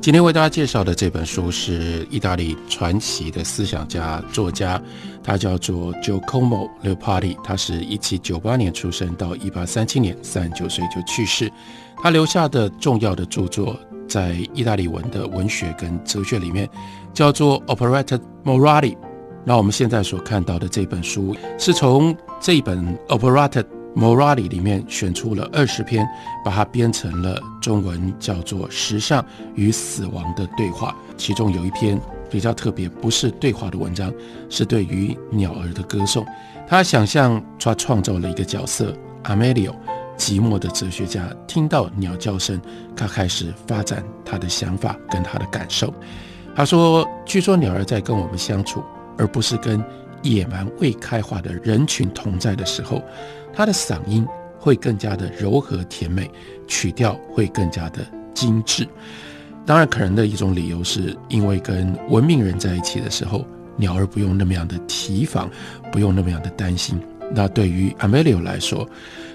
今天为大家介绍的这本书是意大利传奇的思想家作家，他叫做 Giacomo Le Pardi 他是一七九八年出生，到一八三七年三十九岁就去世。他留下的重要的著作，在意大利文的文学跟哲学里面，叫做 Operetta Morali。那我们现在所看到的这本书，是从这本 Operetta。Morali 里面选出了二十篇，把它编成了中文，叫做《时尚与死亡的对话》。其中有一篇比较特别，不是对话的文章，是对于鸟儿的歌颂。他想象他创造了一个角色，Amelio，寂寞的哲学家，听到鸟叫声，他开始发展他的想法跟他的感受。他说：“据说鸟儿在跟我们相处，而不是跟野蛮未开化的人群同在的时候。”他的嗓音会更加的柔和甜美，曲调会更加的精致。当然，可能的一种理由是因为跟文明人在一起的时候，鸟儿不用那么样的提防，不用那么样的担心。那对于 Amelio 来说，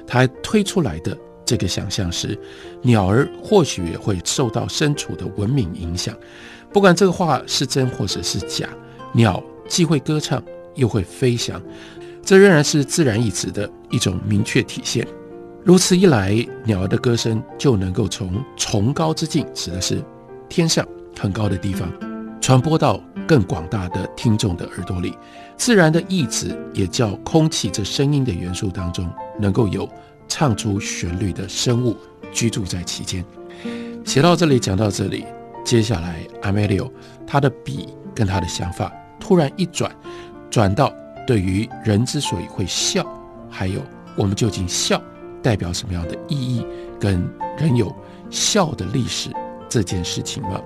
他推出来的这个想象是，鸟儿或许也会受到身处的文明影响。不管这个话是真或者是假，鸟既会歌唱，又会飞翔。这仍然是自然意志的一种明确体现。如此一来，鸟儿的歌声就能够从崇高之境，指的是天上很高的地方，传播到更广大的听众的耳朵里。自然的意志也叫空气这声音的元素当中，能够有唱出旋律的生物居住在其间。写到这里，讲到这里，接下来阿梅利奥他的笔跟他的想法突然一转，转到。对于人之所以会笑，还有我们究竟笑代表什么样的意义，跟人有笑的历史这件事情吗？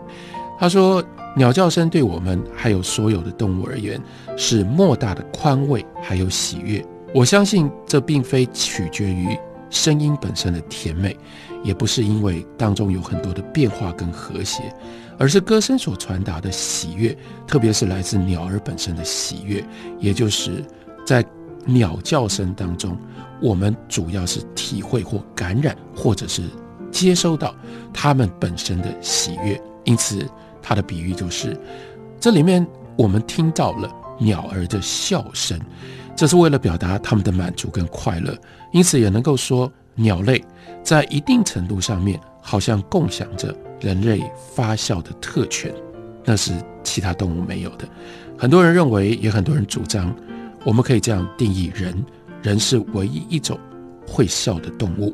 他说，鸟叫声对我们还有所有的动物而言是莫大的宽慰，还有喜悦。我相信这并非取决于声音本身的甜美，也不是因为当中有很多的变化跟和谐。而是歌声所传达的喜悦，特别是来自鸟儿本身的喜悦，也就是在鸟叫声当中，我们主要是体会或感染，或者是接收到它们本身的喜悦。因此，它的比喻就是，这里面我们听到了鸟儿的笑声，这是为了表达它们的满足跟快乐。因此，也能够说，鸟类在一定程度上面，好像共享着。人类发笑的特权，那是其他动物没有的。很多人认为，也很多人主张，我们可以这样定义人：人是唯一一种会笑的动物，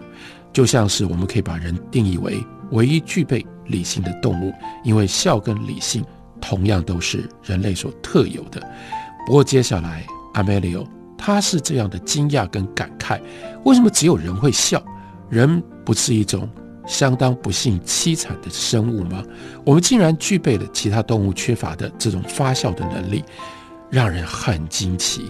就像是我们可以把人定义为唯一具备理性的动物，因为笑跟理性同样都是人类所特有的。不过，接下来阿梅利奥他是这样的惊讶跟感慨：为什么只有人会笑？人不是一种？相当不幸凄惨的生物吗？我们竟然具备了其他动物缺乏的这种发酵的能力，让人很惊奇。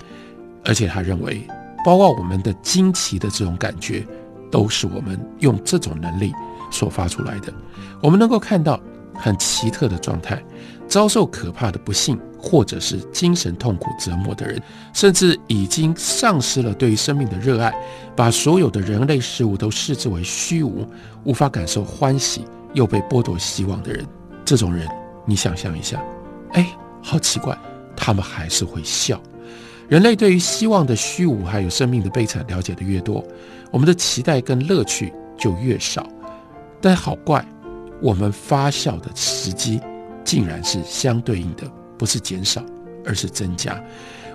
而且他认为，包括我们的惊奇的这种感觉，都是我们用这种能力所发出来的。我们能够看到很奇特的状态。遭受可怕的不幸，或者是精神痛苦折磨的人，甚至已经丧失了对于生命的热爱，把所有的人类事物都视之为虚无，无法感受欢喜，又被剥夺希望的人，这种人，你想象一下，哎，好奇怪，他们还是会笑。人类对于希望的虚无，还有生命的悲惨了解的越多，我们的期待跟乐趣就越少。但好怪，我们发笑的时机。竟然是相对应的，不是减少，而是增加。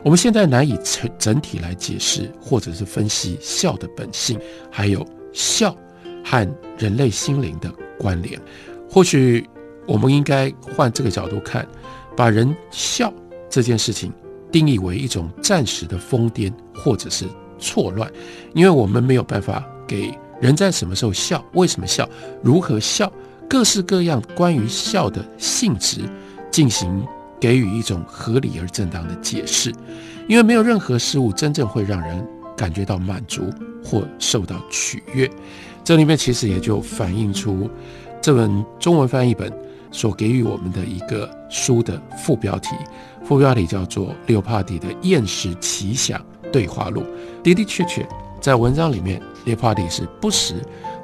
我们现在难以整整体来解释，或者是分析笑的本性，还有笑和人类心灵的关联。或许我们应该换这个角度看，把人笑这件事情定义为一种暂时的疯癫或者是错乱，因为我们没有办法给人在什么时候笑，为什么笑，如何笑。各式各样关于笑的性质，进行给予一种合理而正当的解释，因为没有任何事物真正会让人感觉到满足或受到取悦。这里面其实也就反映出这本中文翻译本所给予我们的一个书的副标题，副标题叫做《六帕迪的厌食奇想对话录》。的的确确，在文章里面，六帕迪是不时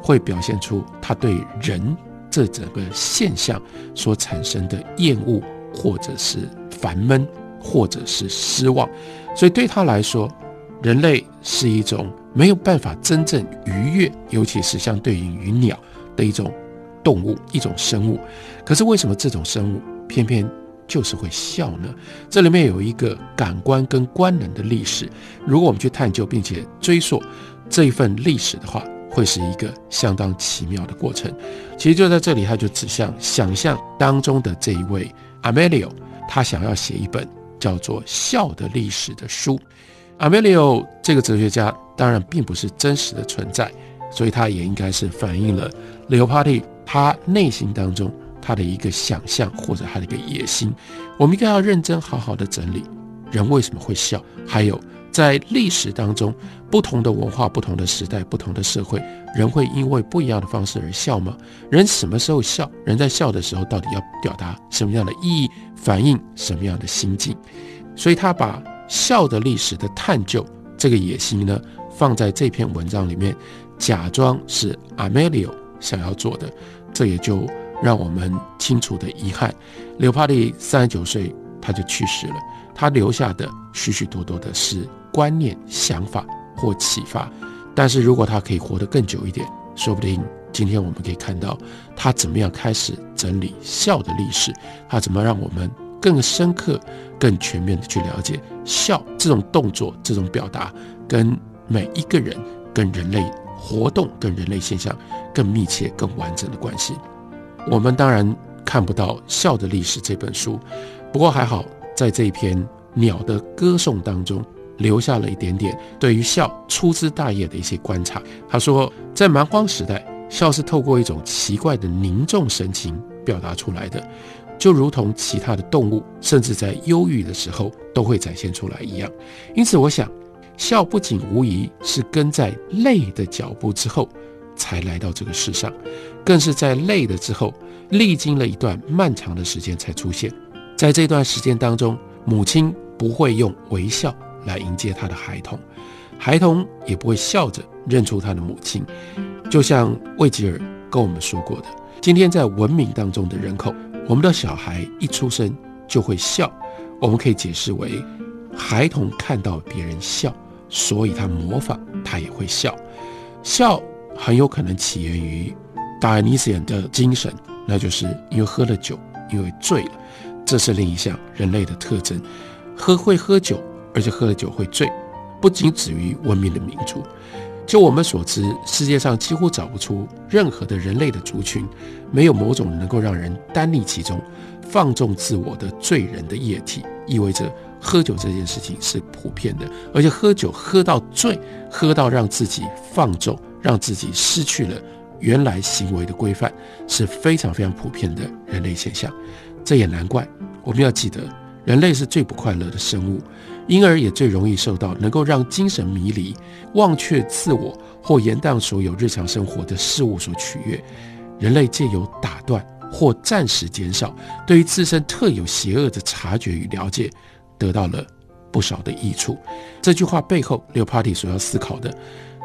会表现出他对人这整个现象所产生的厌恶，或者是烦闷，或者是失望。所以对他来说，人类是一种。没有办法真正愉悦，尤其是相对应于鸟的一种动物、一种生物。可是为什么这种生物偏偏就是会笑呢？这里面有一个感官跟官能的历史。如果我们去探究并且追溯这一份历史的话，会是一个相当奇妙的过程。其实就在这里，他就指向想象当中的这一位阿梅里奥，他想要写一本叫做《笑的历史》的书。阿梅里奥这个哲学家。当然并不是真实的存在，所以他也应该是反映了 Leo Party 他内心当中他的一个想象或者他的一个野心。我们应该要认真好好的整理人为什么会笑，还有在历史当中不同的文化、不同的时代、不同的社会，人会因为不一样的方式而笑吗？人什么时候笑？人在笑的时候到底要表达什么样的意义？反映什么样的心境？所以他把笑的历史的探究这个野心呢？放在这篇文章里面，假装是阿梅里奥想要做的，这也就让我们清楚的遗憾。刘帕蒂三十九岁他就去世了，他留下的许许多多的是观念、想法或启发。但是如果他可以活得更久一点，说不定今天我们可以看到他怎么样开始整理笑的历史，他怎么让我们更深刻、更全面的去了解笑这种动作、这种表达跟。每一个人跟人类活动、跟人类现象更密切、更完整的关系。我们当然看不到《笑的历史》这本书，不过还好，在这一篇鸟的歌颂当中，留下了一点点对于笑粗枝大叶的一些观察。他说，在蛮荒时代，笑是透过一种奇怪的凝重神情表达出来的，就如同其他的动物，甚至在忧郁的时候都会展现出来一样。因此，我想。笑不仅无疑是跟在泪的脚步之后才来到这个世上，更是在泪的之后历经了一段漫长的时间才出现。在这段时间当中，母亲不会用微笑来迎接他的孩童，孩童也不会笑着认出他的母亲。就像魏吉尔跟我们说过的，今天在文明当中的人口，我们的小孩一出生就会笑，我们可以解释为孩童看到别人笑。所以他模仿，他也会笑。笑很有可能起源于达尼斯人的精神，那就是因为喝了酒，因为醉了。这是另一项人类的特征：喝会喝酒，而且喝了酒会醉，不仅止于文明的民族。就我们所知，世界上几乎找不出任何的人类的族群，没有某种能够让人单立其中、放纵自我的醉人的液体，意味着。喝酒这件事情是普遍的，而且喝酒喝到醉，喝到让自己放纵，让自己失去了原来行为的规范，是非常非常普遍的人类现象。这也难怪，我们要记得，人类是最不快乐的生物，因而也最容易受到能够让精神迷离、忘却自我或延宕所有日常生活的事物所取悦。人类借由打断或暂时减少对于自身特有邪恶的察觉与了解。得到了不少的益处。这句话背后，六 Party 所要思考的，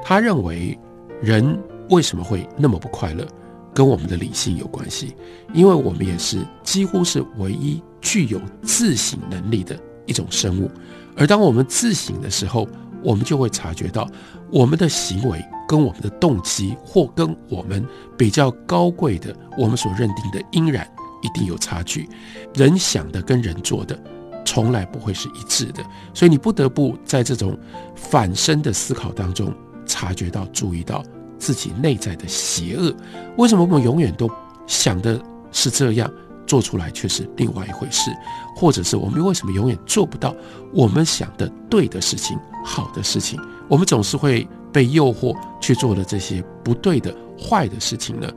他认为人为什么会那么不快乐，跟我们的理性有关系。因为我们也是几乎是唯一具有自省能力的一种生物。而当我们自省的时候，我们就会察觉到我们的行为跟我们的动机，或跟我们比较高贵的我们所认定的因然，一定有差距。人想的跟人做的。从来不会是一致的，所以你不得不在这种反身的思考当中，察觉到、注意到自己内在的邪恶。为什么我们永远都想的是这样，做出来却是另外一回事？或者是我们为什么永远做不到我们想的对的事情、好的事情？我们总是会被诱惑去做了这些不对的、坏的事情呢？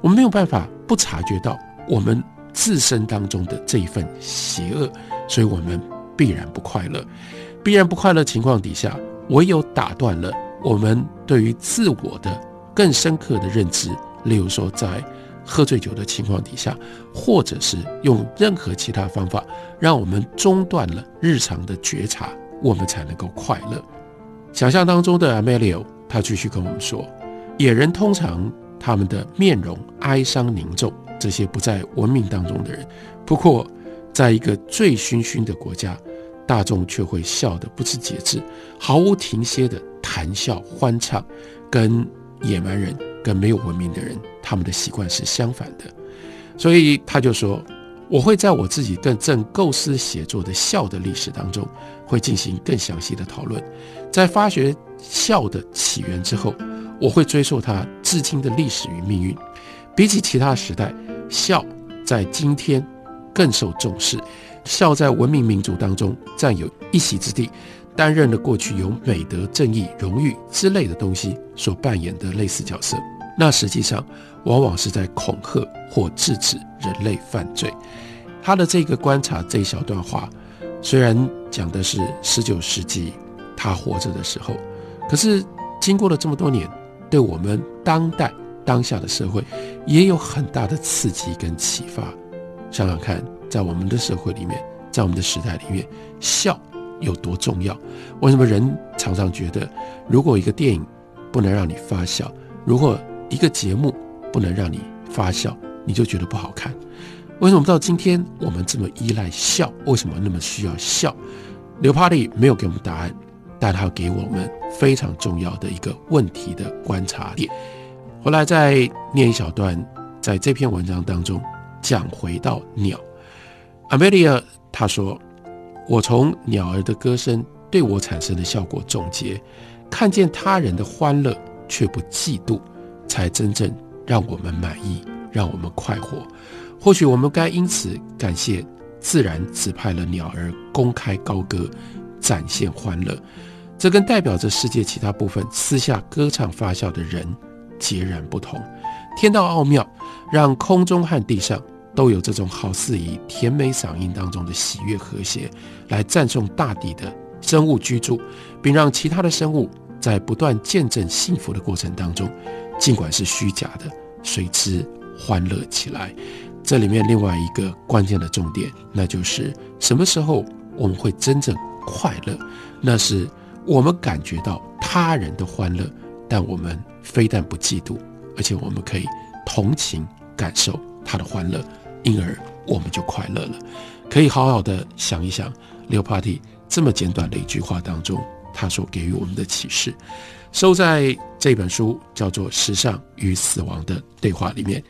我们没有办法不察觉到我们。自身当中的这一份邪恶，所以我们必然不快乐。必然不快乐情况底下，唯有打断了我们对于自我的更深刻的认知，例如说在喝醉酒的情况底下，或者是用任何其他方法，让我们中断了日常的觉察，我们才能够快乐。想象当中的 Amelio，他继续跟我们说，野人通常他们的面容哀伤凝重，这些不在文明当中的人，不过在一个醉醺醺的国家。大众却会笑得不知节制，毫无停歇的谈笑欢唱，跟野蛮人、跟没有文明的人，他们的习惯是相反的。所以他就说：“我会在我自己更正构思写作的孝的历史当中，会进行更详细的讨论。在发掘孝的起源之后，我会追溯它至今的历史与命运。比起其他时代，孝在今天更受重视。”孝在文明民族当中占有一席之地，担任了过去有美德、正义、荣誉之类的东西所扮演的类似角色。那实际上往往是在恐吓或制止人类犯罪。他的这个观察这一小段话，虽然讲的是十九世纪他活着的时候，可是经过了这么多年，对我们当代当下的社会也有很大的刺激跟启发。想想看。在我们的社会里面，在我们的时代里面，笑有多重要？为什么人常常觉得，如果一个电影不能让你发笑，如果一个节目不能让你发笑，你就觉得不好看？为什么到今天我们这么依赖笑？为什么那么需要笑？刘帕利没有给我们答案，但他给我们非常重要的一个问题的观察点。后来再念一小段，在这篇文章当中讲回到鸟。阿梅利亚他说：“我从鸟儿的歌声对我产生的效果总结，看见他人的欢乐却不嫉妒，才真正让我们满意，让我们快活。或许我们该因此感谢自然指派了鸟儿公开高歌，展现欢乐。这跟代表着世界其他部分私下歌唱发笑的人截然不同。天道奥妙，让空中和地上。”都有这种好似以甜美嗓音当中的喜悦和谐，来赞颂大地的生物居住，并让其他的生物在不断见证幸福的过程当中，尽管是虚假的，随之欢乐起来。这里面另外一个关键的重点，那就是什么时候我们会真正快乐？那是我们感觉到他人的欢乐，但我们非但不嫉妒，而且我们可以同情感受他的欢乐。因而我们就快乐了，可以好好的想一想刘帕蒂这么简短的一句话当中，他所给予我们的启示，收在这本书叫做《时尚与死亡的对话》里面。